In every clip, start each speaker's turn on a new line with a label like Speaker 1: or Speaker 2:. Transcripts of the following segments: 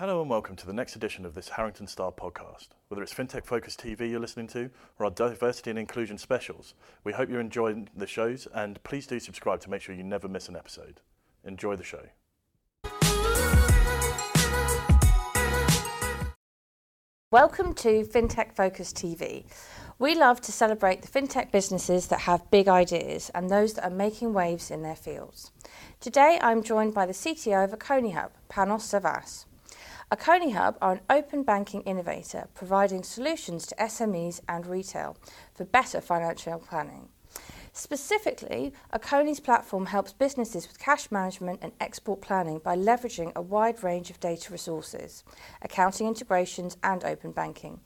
Speaker 1: Hello and welcome to the next edition of this Harrington Star podcast. Whether it's FinTech Focus TV you're listening to or our diversity and inclusion specials, we hope you're enjoying the shows and please do subscribe to make sure you never miss an episode. Enjoy the show.
Speaker 2: Welcome to FinTech Focus TV. We love to celebrate the FinTech businesses that have big ideas and those that are making waves in their fields. Today I'm joined by the CTO of AkoniHub, Panos Savvas. AkoniHub are an open banking innovator providing solutions to SMEs and retail for better financial planning. Specifically, Akoni's platform helps businesses with cash management and export planning by leveraging a wide range of data resources, accounting integrations, and open banking.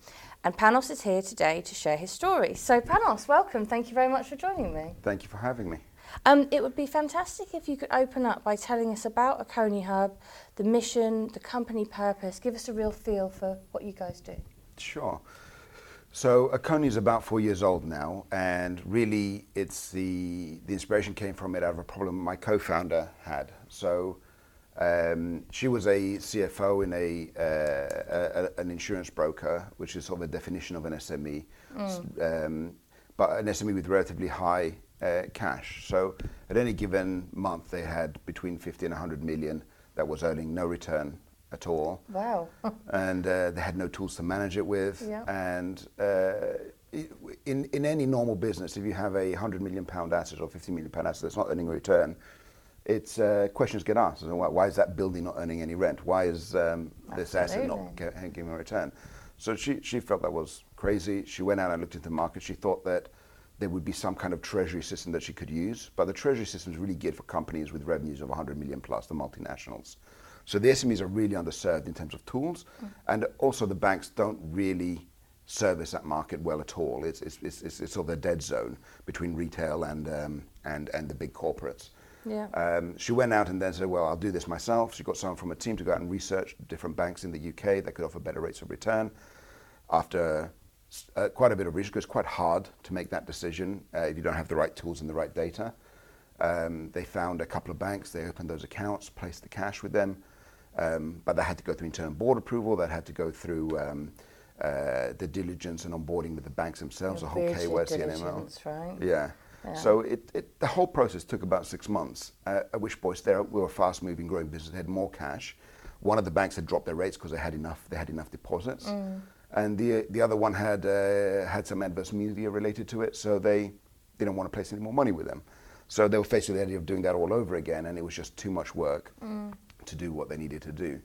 Speaker 2: And Panos is here today to share his story. So, Panos, welcome. Thank you very much for joining me.
Speaker 3: Thank you for having me.
Speaker 2: Um, it would be fantastic if you could open up by telling us about AkoniHub, the mission, the company purpose. Give us a real feel for what you guys do.
Speaker 3: Sure. So Akoni is about four years old now, and really, it's the the inspiration came from it out of a problem my co-founder had. So um, she was a CFO in a, uh, a, an insurance broker, which is sort of a definition of an SME, mm. um, but an SME with relatively high cash. So at any given month, they had between 50 and 100 million that was earning no return at all.
Speaker 2: Wow.
Speaker 3: and uh, they had no tools to manage it with.
Speaker 2: Yeah.
Speaker 3: And uh, in, in any normal business, if you have a 100 million pound asset or 50 million pound asset that's not earning a return, it's uh, questions get asked. Why, why, is that building not earning any rent? Why is um, this asset not giving a return? So she, she felt that was crazy. She went out and looked into the market. She thought that there would be some kind of treasury system that she could use, but the treasury system is really geared for companies with revenues of 100 million plus, the multinationals. So the SMEs are really underserved in terms of tools, mm. and also the banks don't really service that market well at all. It's, it's, it's, it's sort of a dead zone between retail and, um, and, and the big corporates.
Speaker 2: Yeah.
Speaker 3: Um, she went out and then said, well, I'll do this myself. She got someone from a team to go out and research different banks in the UK that could offer better rates of return. After uh, quite a bit of research, it's quite hard to make that decision uh, if you don't have the right tools and the right data. Um, they found a couple of banks, they opened those accounts, placed the cash with them. Um, but they had to go through internal board approval. That had to go through um, uh, the diligence and onboarding with the banks themselves, the whole KYC and AML.
Speaker 2: Right?
Speaker 3: Yeah. yeah. So it, it, the whole process took about six months. Uh, at which point, there we were a fast-moving, growing business. They had more cash. One of the banks had dropped their rates because they had enough. They had enough deposits, mm. And the the other one had uh, had some adverse media related to it. So they didn't want to place any more money with them. So they were faced with the idea of doing that all over again, and it was just too much work. Mm to do what they needed to do.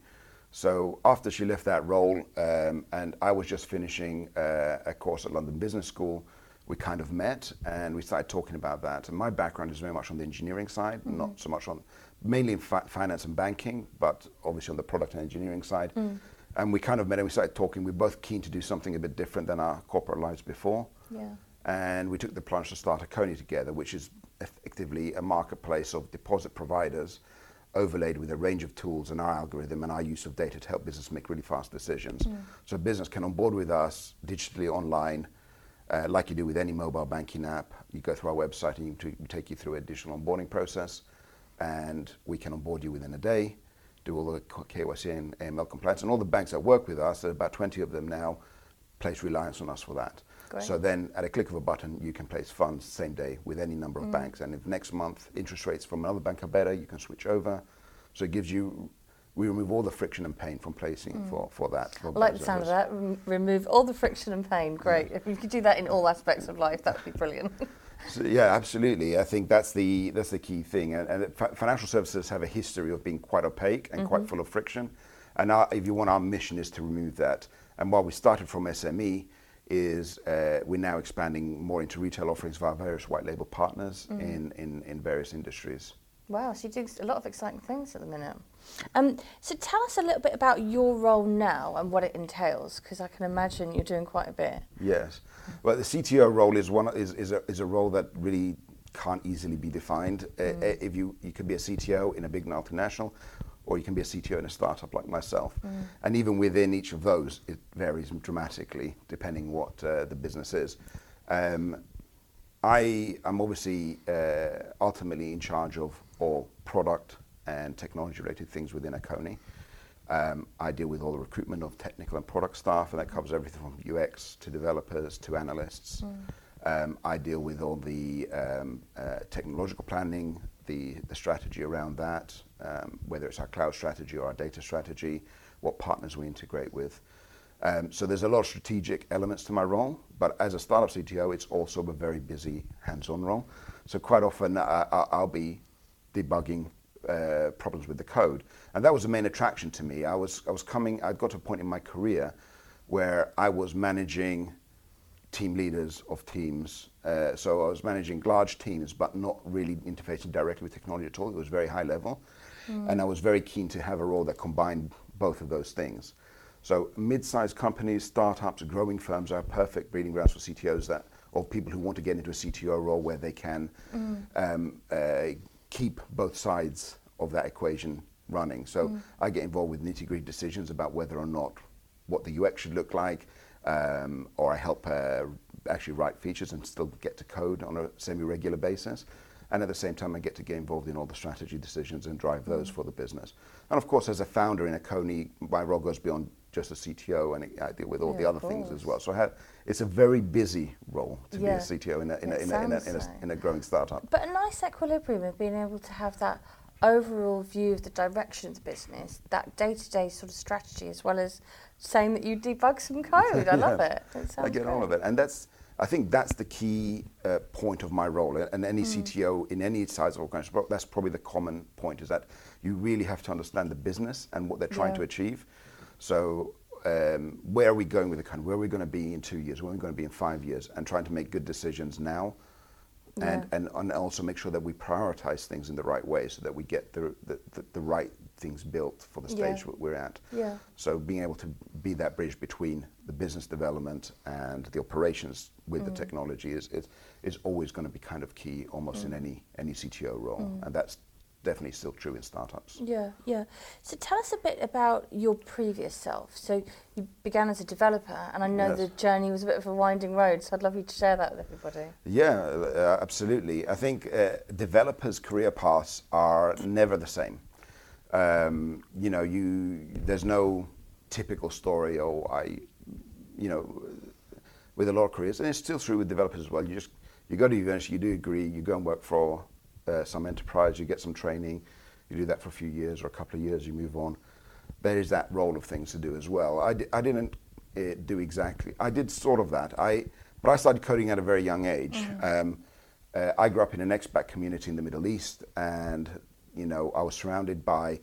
Speaker 3: So after she left that role, um, and I was just finishing uh, a course at London Business School, we kind of met and we started talking about that. And my background is very much on the engineering side, mm-hmm. not so much on, mainly in fi- finance and banking, but obviously on the product and engineering side. Mm. And we kind of met and we started talking. We are both keen to do something a bit different than our corporate lives before.
Speaker 2: Yeah.
Speaker 3: And we took the plunge to start Akoni together, which is effectively a marketplace of deposit providers overlaid with a range of tools and our algorithm and our use of data to help business make really fast decisions. Mm. So business can onboard with us digitally online, uh, like you do with any mobile banking app. You go through our website and you we take you through a digital onboarding process, and we can onboard you within a day, do all the KYC and AML compliance, and all the banks that work with us, there are about 20 of them now, place reliance on us for that.
Speaker 2: Great.
Speaker 3: So then, at a click of a button, you can place funds same day with any number of mm. banks. And if next month interest rates from another bank are better, you can switch over. So it gives you we remove all the friction and pain from placing mm. for, for that. For
Speaker 2: I like the sound of that. remove all the friction and pain. Great. If you could do that in all aspects of life, that would be brilliant.
Speaker 3: so, yeah, absolutely. I think that's the that's the key thing. And, and financial services have a history of being quite opaque and mm-hmm. quite full of friction. And our, if you want, our mission is to remove that. And while we started from SME, is uh, we're now expanding more into retail offerings via various white label partners mm. in, in, in various industries.
Speaker 2: Wow, so you do a lot of exciting things at the minute. Um, so tell us a little bit about your role now and what it entails, because I can imagine you're doing quite a bit.
Speaker 3: Yes, well, the CTO role is one is, is, a, is a role that really can't easily be defined. Mm. Uh, if you you could be a CTO in a big multinational, or you can be a CTO in a startup like myself. Mm. And even within each of those, it varies dramatically depending what uh, the business is. Um, I am obviously uh, ultimately in charge of all product and technology related things within a Akoni. Um, I deal with all the recruitment of technical and product staff, and that covers everything from UX to developers to analysts. Um, I deal with all the um, uh, technological planning, the, the strategy around that, um, whether it's our cloud strategy or our data strategy, what partners we integrate with. Um, so there's a lot of strategic elements to my role, but as a startup CTO, it's also a very busy hands-on role. So quite often uh, I, I'll be debugging uh, problems with the code, and that was the main attraction to me. I was I was coming. I'd got to a point in my career where I was managing team leaders of teams. Uh, so I was managing large teams, but not really interfacing directly with technology at all. It was very high level, and I was very keen to have a role that combined both of those things. So mid-sized companies, startups, growing firms are perfect breeding grounds for CTOs that, or people who want to get into a CTO role where they can um, uh, keep both sides of that equation running. So I get involved with nitty-gritty decisions about whether or not what the UX should look like, um, or I help uh, actually write features and still get to code on a semi-regular basis. And at the same time, I get to get involved in all the strategy decisions and drive those for the business. And of course, as a founder in Akoni, my role goes beyond just a CTO, and I deal with all the
Speaker 2: Yeah, of
Speaker 3: other things as well. So I have, it's a very busy role to
Speaker 2: Yeah.
Speaker 3: be a CTO in a, in a, in a, in a, in a, in a growing startup.
Speaker 2: But a nice equilibrium of being able to have that overall view of the direction of the business, that day-to-day sort of strategy, as well as saying that you debug some code. I love it. it
Speaker 3: I get all of it, and that's I think that's the key uh, point of my role. And any
Speaker 2: Mm.
Speaker 3: CTO in any size of organization, but that's probably the common point: is that you really have to understand the business and what they're trying
Speaker 2: Yeah.
Speaker 3: to achieve. So. Um, where are we going with the company? Where are we going to be in two years? Where are we going to be in five years? And trying to make good decisions now, and,
Speaker 2: Yeah.
Speaker 3: and, and also make sure that we prioritize things in the right way so that we get the, the, the, the right things built for the
Speaker 2: Yeah.
Speaker 3: stage we're at.
Speaker 2: Yeah.
Speaker 3: So being able to be that bridge between the business development and the operations with
Speaker 2: Mm.
Speaker 3: the technology is, is, is always going to be kind of key almost
Speaker 2: Mm.
Speaker 3: in any, any CTO role. And that's definitely still true in startups.
Speaker 2: Yeah, yeah. So tell us a bit about your previous self. So you began as a developer, and I know
Speaker 3: Yes.
Speaker 2: the journey was a bit of a winding road. So I'd love you to share that with everybody.
Speaker 3: Yeah, uh, absolutely. I think uh, developers' career paths are never the same. Um, you know, you there's no typical story. Oh, I, you know, with a lot of careers, and it's still true with developers as well. You just you go to university, you do a degree, you go and work for uh, some enterprise, you get some training, you do that for a few years or a couple of years, you move on. There is that role of things to do as well. I, di- I didn't uh, do exactly. I did sort of that. I but I started coding at a very young age. Um, uh, I grew up in an expat community in the Middle East, and you know I was surrounded by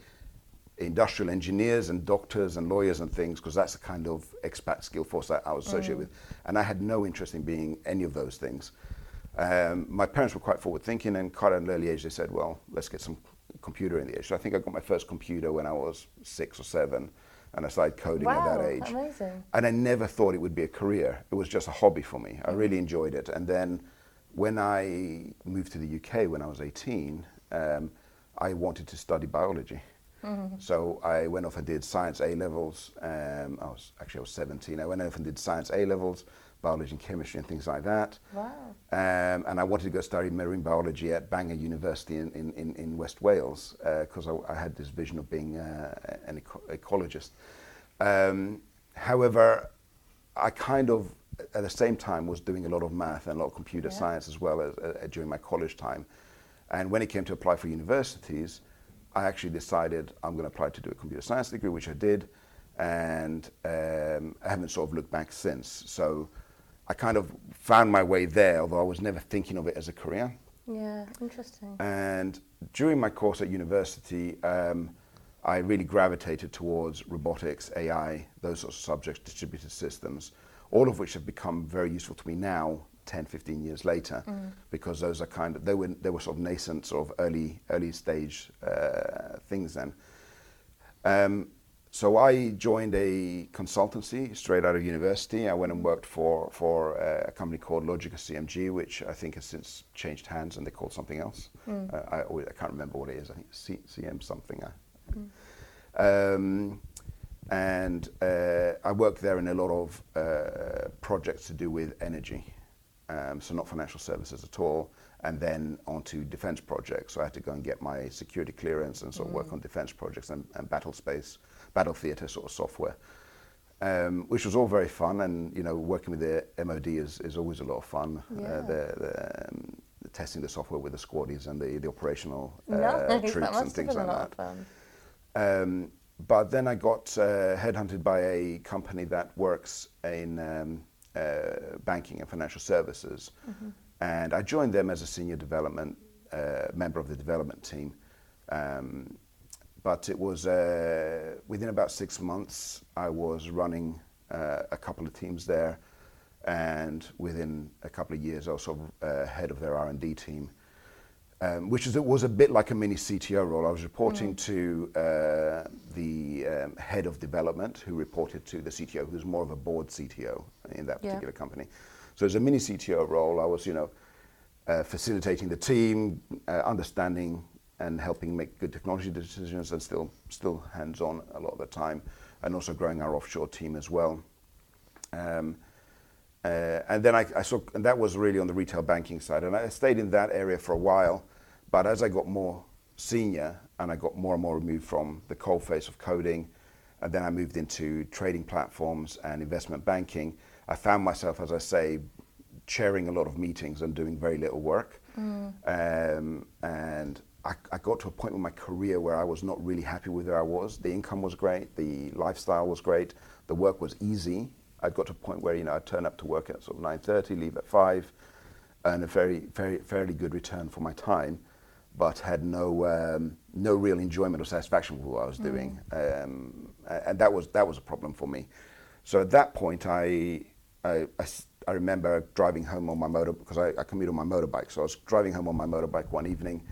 Speaker 3: industrial engineers and doctors and lawyers and things because that's the kind of expat skill force that I was associated with. And I had no interest in being any of those things. Um, my parents were quite forward thinking and quite at an early age they said, well, let's get some computer in the age. So I think I got my first computer when I was six or seven and I started coding at that age.
Speaker 2: amazing.
Speaker 3: And I never thought it would be a career. It was just a hobby for me. I really enjoyed it. And then when I moved to the UK when I was 18, um, I wanted to study biology. So I went off and did science A levels. Um, I was actually I was 17. I went off and did science A levels, biology and chemistry and things like that.
Speaker 2: Wow.
Speaker 3: Um, and I wanted to go study marine biology at Bangor University in, in, in, in West Wales because I, I had this vision of being uh, an eco- ecologist. Um, however, I kind of, at the same time, was doing a lot of math and a lot of computer
Speaker 2: Yeah.
Speaker 3: science as well as, uh, during my college time. And when it came to apply for universities, I actually decided I'm going to apply to do a computer science degree, which I did, and um, I haven't sort of looked back since. So I kind of found my way there, although I was never thinking of it as a career.
Speaker 2: Yeah, interesting.
Speaker 3: And during my course at university, um, I really gravitated towards robotics, AI, those sorts of subjects, distributed systems, all of which have become very useful to me now, 10, 15 years later, because those are kind of, they were, they were sort of nascent, sort of early, early stage uh, things then. Um, so I joined a consultancy straight out of university. I went and worked for, for uh, a company called Logica CMG, which I think has since changed hands and they're called something else. Uh, I, I can't remember what it is. I think C, CM something. I, um, and uh, I worked there in a lot of uh, projects to do with energy, um, so not financial services at all, and then onto defense projects. So I had to go and get my security clearance and sort of work on defense projects and, and battle space, battle theatre sort of software, um, which was all very fun. And you know, working with the MOD is, is always a lot of fun.
Speaker 2: Yeah.
Speaker 3: Uh, the, the, um, the testing the software with the squaddies and the, the operational uh, troops and things like that. Um, but then I got uh, headhunted by a company that works in um, uh, banking and financial services. And I joined them as a senior development uh, member of the development team. Um, but it was uh, within about six months, I was running uh, a couple of teams there. And within a couple of years, also uh, head of their R&D team um, which is, it was a bit like a mini CTO role. I was reporting to uh, the um, head of development, who reported to the CTO, who's more of a board CTO in that
Speaker 2: Yeah.
Speaker 3: particular company. So as a mini CTO role, I was, you know, uh, facilitating the team, uh, understanding and helping make good technology decisions, and still still hands-on a lot of the time, and also growing our offshore team as well. Um, uh, and then I, I saw, and that was really on the retail banking side. And I stayed in that area for a while. But as I got more senior and I got more and more removed from the cold face of coding, and then I moved into trading platforms and investment banking, I found myself, as I say, chairing a lot of meetings and doing very little work. Um, and I, I got to a point in my career where I was not really happy with where I was. The income was great, the lifestyle was great, the work was easy. I'd got to a point where you know I'd turn up to work at sort of 9:30, leave at five, earn a very, very, fairly good return for my time, but had no um, no real enjoyment or satisfaction with what I was doing, um, and that was that was a problem for me. So at that point, I, I, I remember driving home on my motor because I, I commute on my motorbike. So I was driving home on my motorbike one evening,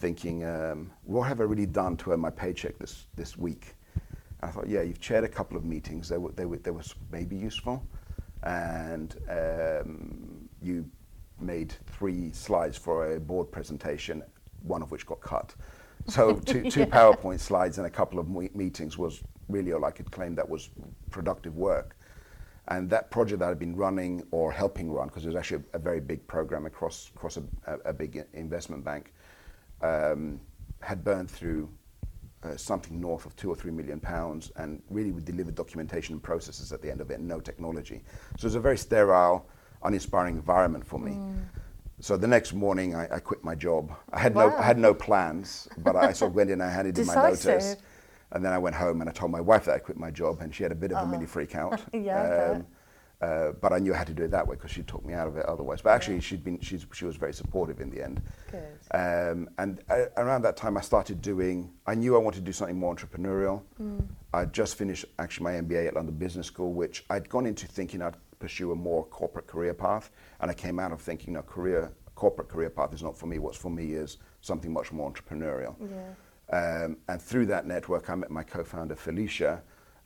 Speaker 3: thinking, um, what have I really done to earn my paycheck this this week? I thought, yeah, you've chaired a couple of meetings. They were, they were, they was maybe useful, and um, you made three slides for a board presentation, one of which got cut. So two, two PowerPoint slides and a couple of me- meetings was really all I could claim that was productive work. And that project that I'd been running or helping run, because it was actually a, a very big program across across a, a, a big investment bank, um, had burned through uh, something north of two or three million pounds, and really we delivered documentation and processes at the end of it, no technology. So it was a very sterile, uninspiring environment for me. So the next morning, I, I quit my job. I had no, I had no plans, but I sort of went in. I handed in my notice, and then I went home and I told my wife that I quit my job, and she had a bit of a mini freak out.
Speaker 2: Uh-huh. Yeah, bet.
Speaker 3: Uh, but I knew I had to do it that way because she talked me out of it otherwise. But actually, she'd been, she's, she was very supportive in the end.
Speaker 2: Good.
Speaker 3: Um, and uh, around that time, I started doing, I knew I wanted to do something more entrepreneurial.
Speaker 2: Mm.
Speaker 3: I'd just finished actually my MBA at London Business School, which I'd gone into thinking I'd pursue a more corporate career path. And I came out of thinking, no, career, corporate career path is not for me. What's for me is something much more entrepreneurial.
Speaker 2: Yeah.
Speaker 3: Um, and through that network, I met my co-founder Felicia,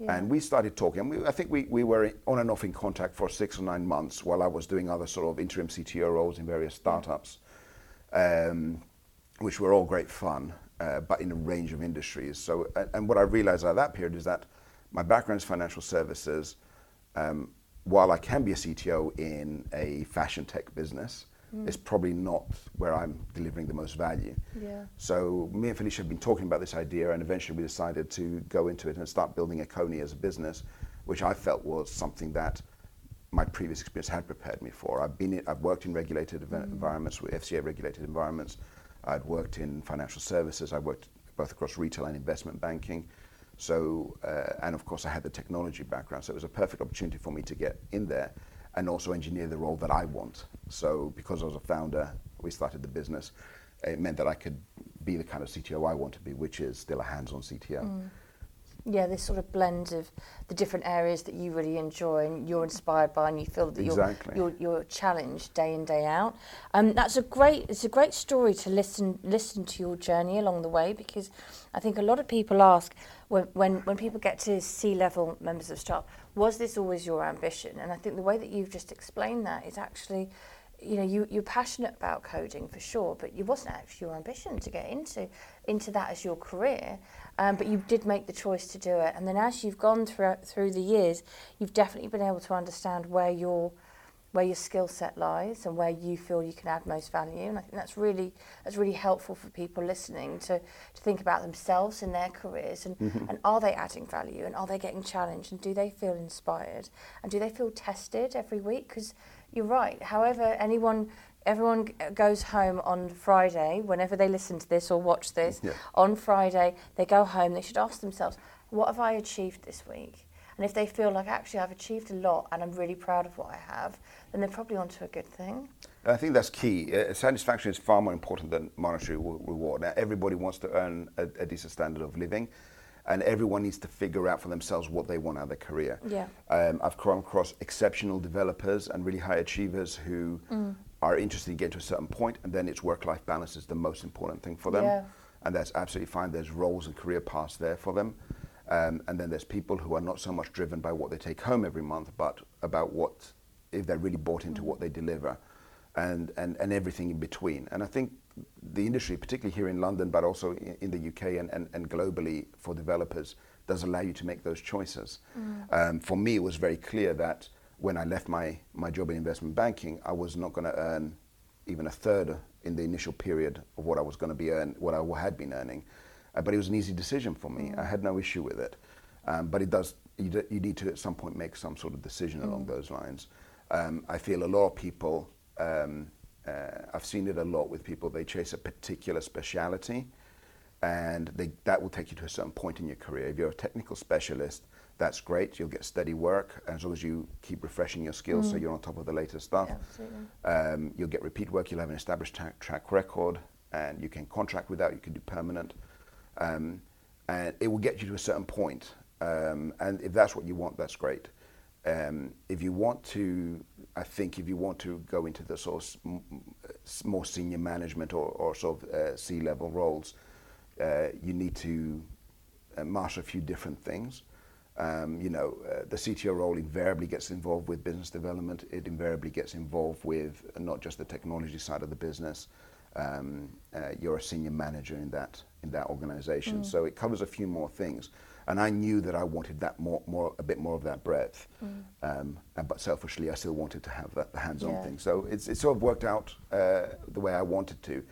Speaker 3: And we started talking. We, I think we, we were on and off in contact for six or nine months while I was doing other sort of interim CTO roles in various startups, um, which were all great fun, uh, but in a range of industries. So, and, and what I realized at that period is that my background is financial services. Um, while I can be a CTO in a fashion tech business, it's probably not where I'm delivering the most value.
Speaker 2: Yeah.
Speaker 3: So me and Felicia have been talking about this idea, and eventually we decided to go into it and start building Akoni as a business, which I felt was something that my previous experience had prepared me for. I've been, I've worked in regulated ev- environments, with FCA regulated environments. I'd worked in financial services. I worked both across retail and investment banking. So, uh, and of course, I had the technology background, so it was a perfect opportunity for me to get in there and also engineer the role that I want. So, because I was a founder, we started the business. It meant that I could be the kind of CTO I want to be, which is still a hands-on CTO. Mm.
Speaker 2: Yeah, this sort of blend of the different areas that you really enjoy and you're inspired by, and you feel that
Speaker 3: Exactly.
Speaker 2: you're, you're you're challenged day in day out. Um, that's a great it's a great story to listen listen to your journey along the way because I think a lot of people ask when when, when people get to C level members of staff, was this always your ambition? And I think the way that you've just explained that is actually you know, you, you're passionate about coding for sure, but it wasn't actually your ambition to get into into that as your career. Um, but you did make the choice to do it, and then as you've gone through through the years, you've definitely been able to understand where your where your skill set lies and where you feel you can add most value. And I think that's really that's really helpful for people listening to, to think about themselves in their careers and,
Speaker 3: Mm-hmm.
Speaker 2: and are they adding value and are they getting challenged and do they feel inspired and do they feel tested every week? Because you're right. However, anyone everyone g- goes home on Friday whenever they listen to this or watch this
Speaker 3: Yeah.
Speaker 2: on Friday they go home they should ask themselves what have I achieved this week and if they feel like actually I've achieved a lot and I'm really proud of what I have then they're probably onto a good thing
Speaker 3: I think that's key. Uh, satisfaction is far more important than monetary re- reward. Now, everybody wants to earn a, a decent standard of living, and everyone needs to figure out for themselves what they want out of their career.
Speaker 2: Yeah.
Speaker 3: Um, I've come across exceptional developers and really high achievers who
Speaker 2: Mm.
Speaker 3: Are interested in getting to a certain point, and then it's work-life balance is the most important thing for them,
Speaker 2: Yeah.
Speaker 3: and that's absolutely fine. There's roles and career paths there for them. Um, and then there's people who are not so much driven by what they take home every month, but about what, if they're really bought into what they deliver and, and, and everything in between. And I think the industry, particularly here in London, but also in, in the UK and, and, and globally for developers, does allow you to make those choices. Um, for me, it was very clear that when I left my, my job in investment banking, I was not going to earn even a third in the initial period of what I was going to be earn, what I had been earning. Uh, but it was an easy decision for me. I had no issue with it. Um, but it does. You, d- you need to at some point make some sort of decision along those lines. Um, I feel a lot of people. Um, uh, I've seen it a lot with people. They chase a particular speciality, and they, that will take you to a certain point in your career. If you're a technical specialist, that's great. You'll get steady work as long as you keep refreshing your skills, so you're on top of the latest stuff.
Speaker 2: Absolutely.
Speaker 3: Um, you'll get repeat work. You'll have an established track, track record, and you can contract without. You can do permanent, um, and it will get you to a certain point. Um, and if that's what you want, that's great. Um, if you want to, I think if you want to go into the sort of s- m- s- more senior management or, or sort of uh, C-level roles, uh, you need to uh, master a few different things. Um, you know, uh, the CTO role invariably gets involved with business development. It invariably gets involved with uh, not just the technology side of the business. Um, uh, you're a senior manager in that in that organization, so it covers a few more things. And I knew that I wanted that more, more a bit more of that breadth. Um, and- but selfishly, I still wanted to have that the hands-on
Speaker 2: Yeah.
Speaker 3: thing. So it's, it sort of worked out uh, the way I wanted to.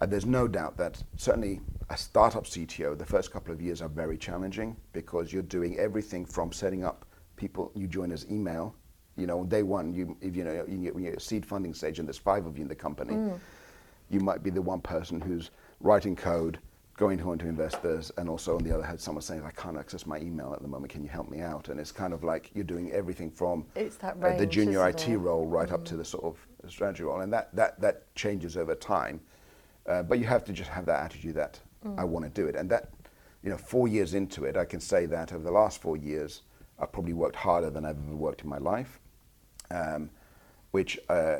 Speaker 3: And there's no doubt that certainly a startup CTO, the first couple of years are very challenging because you're doing everything from setting up people, you join as email. You know, on day one, you, if you know, you get, when you're at seed funding stage and there's five of you in the company, mm. you might be the one person who's writing code, going home to investors, and also on the other hand, someone saying, I can't access my email at the moment, can you help me out? And it's kind of like you're doing everything from
Speaker 2: It's that
Speaker 3: uh, the junior IT
Speaker 2: it?
Speaker 3: role right up mm. to the sort of strategy role. And that, that, that changes over time. Uh, but you have to just have that attitude that I want to do it. And that, you know, four years into it, I can say that over the last four years, I've probably worked harder than I've ever worked in my life, um, which uh,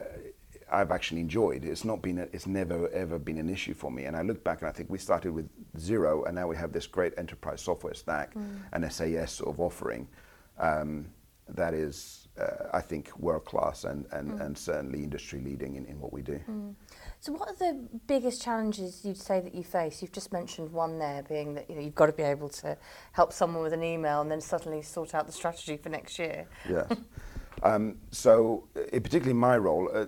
Speaker 3: I've actually enjoyed. It's not been, a, it's never ever been an issue for me. And I look back and I think we started with zero, and now we have this great enterprise software stack, an SAS sort of offering. Um, that is, uh, I think, world class and, and, and certainly industry leading in, in what we do.
Speaker 2: So, what are the biggest challenges you'd say that you face? You've just mentioned one there, being that you know you've got to be able to help someone with an email and then suddenly sort out the strategy for next year.
Speaker 3: Yes. Um, so, uh, particularly my role, uh,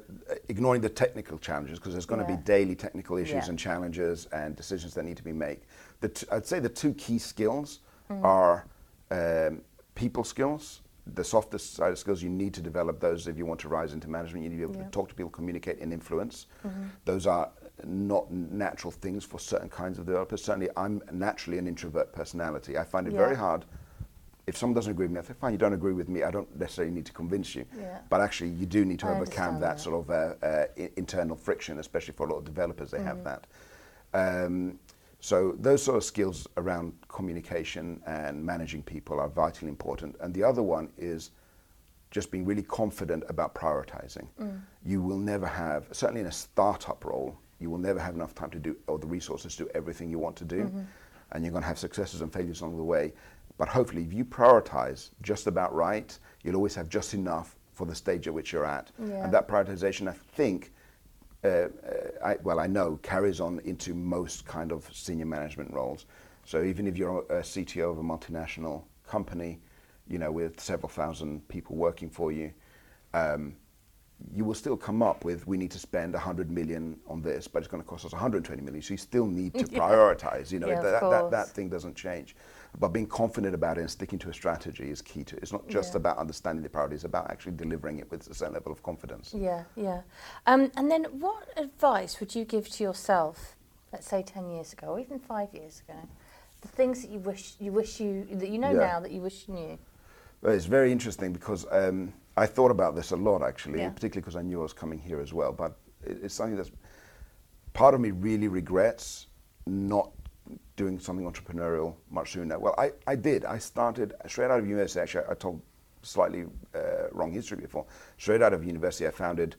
Speaker 3: ignoring the technical challenges, because there's going to
Speaker 2: Yeah.
Speaker 3: be daily technical issues
Speaker 2: Yeah.
Speaker 3: and challenges and decisions that need to be made. The t- I'd say the two key skills
Speaker 2: Mm.
Speaker 3: are um, people skills. The softer side of skills, you need to develop those if you want to rise into management. You need to be able
Speaker 2: Yeah.
Speaker 3: to talk to people, communicate, and influence.
Speaker 2: Mm-hmm.
Speaker 3: Those are not natural things for certain kinds of developers. Certainly, I'm naturally an introvert personality. I find it very hard if someone doesn't agree with me, I say, fine, you don't agree with me, I don't necessarily need to convince you.
Speaker 2: Yeah.
Speaker 3: But actually, you do need to
Speaker 2: I
Speaker 3: overcome that,
Speaker 2: that.
Speaker 3: sort of uh, uh, i- internal friction, especially for a lot of developers, they
Speaker 2: Mm.
Speaker 3: have that. Um, so those sort of skills around communication and managing people are vitally important. And the other one is just being really confident about prioritizing. Mm. You will never have, certainly in a startup role, you will never have enough time to do, or the resources to do everything you want to do. Mm-hmm. And you're going to have successes and failures along the way. But hopefully, if you prioritize just about right, you'll always have just enough for the stage at which you're at.
Speaker 2: Yeah.
Speaker 3: And that prioritization, I think, uh, uh, I, well, I know carries on into most kind of senior management roles. So even if you're a CTO of a multinational company, you know, with several thousand people working for you, um, you will still come up with we need to spend 100 million on this, but it's going to cost us 120 million. So you still need to
Speaker 2: Yeah.
Speaker 3: prioritize. You know,
Speaker 2: Yeah,
Speaker 3: that, that, that, that thing doesn't change. But being confident about it and sticking to a strategy is key to it. It's not just
Speaker 2: Yeah.
Speaker 3: about understanding the priorities, it's about actually delivering it with a certain level of confidence.
Speaker 2: Yeah, yeah. Um, and then what advice would you give to yourself, let's say 10 years ago, or even five years ago? The things that you wish you, wish you that you know
Speaker 3: Yeah.
Speaker 2: now that you wish you knew.
Speaker 3: Well, it's very interesting because um, I thought about this a lot actually,
Speaker 2: Yeah.
Speaker 3: particularly because I knew I was coming here as well. But it's something that's part of me really regrets not doing something entrepreneurial much sooner. Well, I, I did. I started straight out of university. Actually, I told slightly uh, wrong history before. Straight out of university, I founded.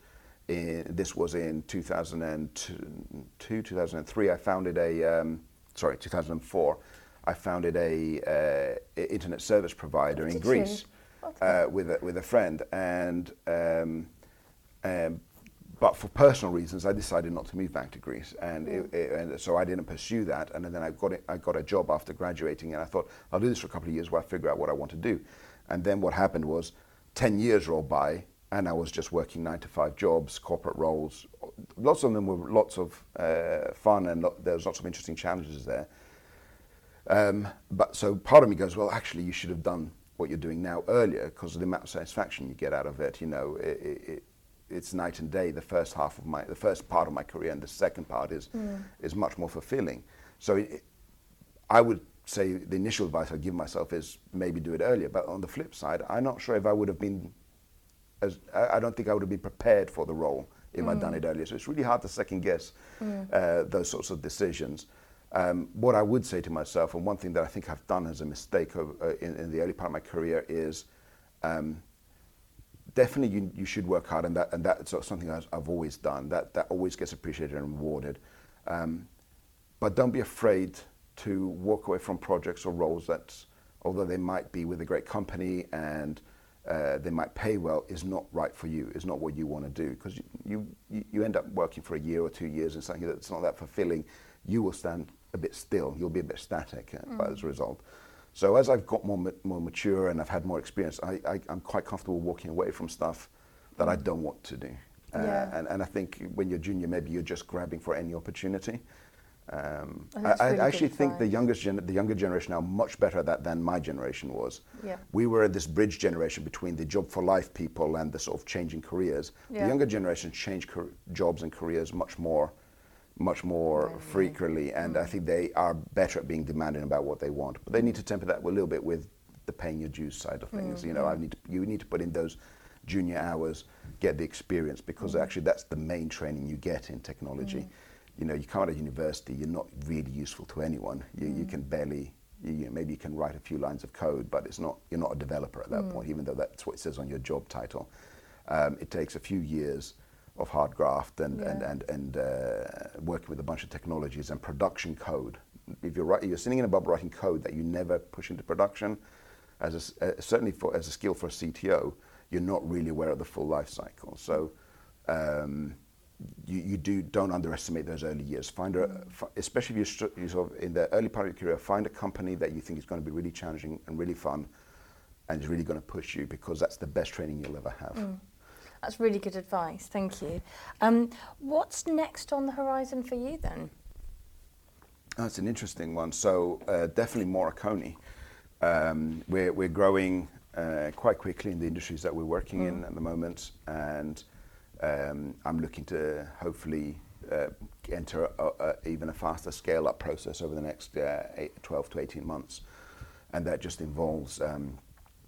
Speaker 3: In, this was in 2002, 2003. I founded a um, sorry, 2004. I founded a uh, internet service provider in Greece?
Speaker 2: Okay.
Speaker 3: uh, with a, with a friend, and um, um, but for personal reasons, I decided not to move back to Greece, and, it, it- and so I didn't pursue that. And then I got it, I got a job after graduating, and I thought I'll do this for a couple of years while I figure out what I want to do. And then what happened was, ten years rolled by, and I was just working nine to five jobs, corporate roles. Lots of them were lots of uh, fun, and lo- there was lots of interesting challenges there. Um, but so part of me goes, well, actually, you should have done what you're doing now earlier because of the amount of satisfaction you get out of it. You know, it, it's night and day. The first half of my, the first part of my career, and the second part is is much more fulfilling. So it, I would say the initial advice I'd give myself is maybe do it earlier. But on the flip side, I'm not sure if I would have been as I I don't think I would have been prepared for the role if I'd done it earlier. So it's really hard to second guess uh, those sorts of decisions. Um, what I would say to myself, and one thing that I think I've done as a mistake of, uh, in, in the early part of my career, is um, definitely you, you should work hard, and that and that's something I've, I've always done. That that always gets appreciated and rewarded. Um, but don't be afraid to walk away from projects or roles that, although they might be with a great company and uh, they might pay well, is not right for you. Is not what you want to do because you, you you end up working for a year or two years in something that's not that fulfilling. You will stand a bit still. You'll be a bit static uh, as a result. So as I've got more more mature and I've had more experience, I, I, I'm quite comfortable walking away from stuff that I don't want to do. Uh,
Speaker 2: Yeah.
Speaker 3: and, and I think when you're junior, maybe you're just grabbing for any opportunity. Um, I, I
Speaker 2: really good
Speaker 3: actually think the youngest gen- the younger generation are much better at that than my generation was.
Speaker 2: Yeah.
Speaker 3: We were this bridge generation between the job for life people and the sort of changing careers.
Speaker 2: Yeah.
Speaker 3: The younger generation change car- jobs and careers much more, much more
Speaker 2: Right.
Speaker 3: frequently, and
Speaker 2: Mm.
Speaker 3: I think they are better at being demanding about what they want. But they need to temper that a little bit with the paying your dues side of things. You know,
Speaker 2: Mm-hmm.
Speaker 3: I need to, you need to put in those junior hours, get the experience, because
Speaker 2: Mm.
Speaker 3: actually that's the main training you get in technology. You know, you come out of university, you're not really useful to anyone. You, you can barely, you, you know, maybe you can write a few lines of code, but it's not, you're not a developer at that point, even though that's what it says on your job title. Um, it takes a few years of hard graft and, and,
Speaker 2: Yeah.
Speaker 3: and, and uh, working with a bunch of technologies and production code. If you're, write, you're sitting in a bubble writing code that you never push into production, as a uh, certainly for, as a skill for a CTO, you're not really aware of the full life cycle. So um, you, you do don't underestimate those early years. Find a, especially if you're, you're sort of in the early part of your career, find a company that you think is going to be really challenging and really fun, and is really going to push you because that's the best training you'll ever have.
Speaker 2: That's really good advice. Thank you. Um, what's next on the horizon for you then?
Speaker 3: That's an interesting one. So uh, definitely more Akoni. Um, we're, we're growing uh, quite quickly in the industries that we're working in at the moment, and um, I'm looking to hopefully uh, enter a, a, even a faster scale-up process over the next uh, eight, 12 to 18 months, and that just involves um,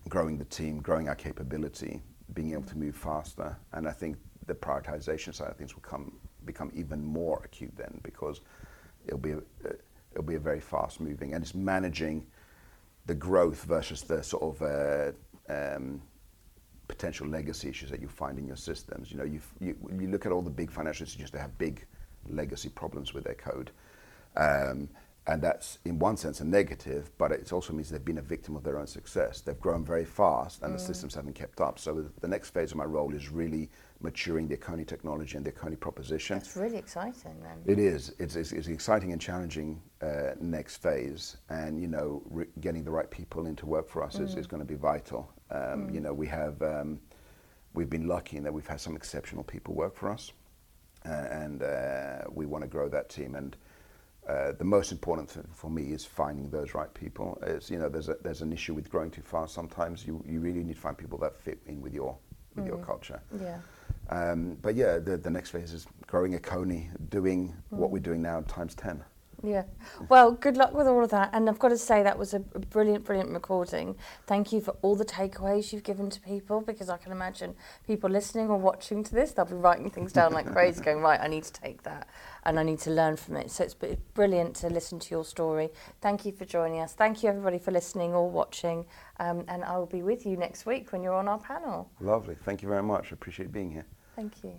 Speaker 3: growing the team, growing our capability, being able to move faster, and I think the prioritization side of things will come become even more acute then because it'll be a, it'll be a very fast moving. And it's managing the growth versus the sort of uh, um, potential legacy issues that you find in your systems. You know, you, you you look at all the big financial institutions; they have big legacy problems with their code, um, and that's in one sense a negative. But it also means they've been a victim of their own success. They've grown very fast, and the systems haven't kept up. So the next phase of my role is really maturing the Akoni technology and the Akoni proposition.
Speaker 2: That's really exciting then.
Speaker 3: It is. It's, it's, it's an exciting and challenging uh, next phase, and you know, re- getting the right people into work for us is, is going to be vital. Um, You know, we have um, we've been lucky in that we've had some exceptional people work for us, uh, and uh, we want to grow that team. And uh, the most important thing for me is finding those right people. It's, you know, there's a, there's an issue with growing too fast. Sometimes you, you really need to find people that fit in with your with your culture.
Speaker 2: Yeah.
Speaker 3: Um, but yeah, the, the next phase is growing Akoni, doing what we're doing now times ten.
Speaker 2: Yeah. Well, good luck with all of that. And I've got to say, that was a brilliant, brilliant recording. Thank you for all the takeaways you've given to people because I can imagine people listening or watching to this, they'll be writing things down like crazy, going, right, I need to take that and I need to learn from it. So it's brilliant to listen to your story. Thank you for joining us. Thank you, everybody, for listening or watching. Um, and I will be with you next week when you're on our panel.
Speaker 3: Lovely. Thank you very much. I appreciate being here.
Speaker 2: Thank you.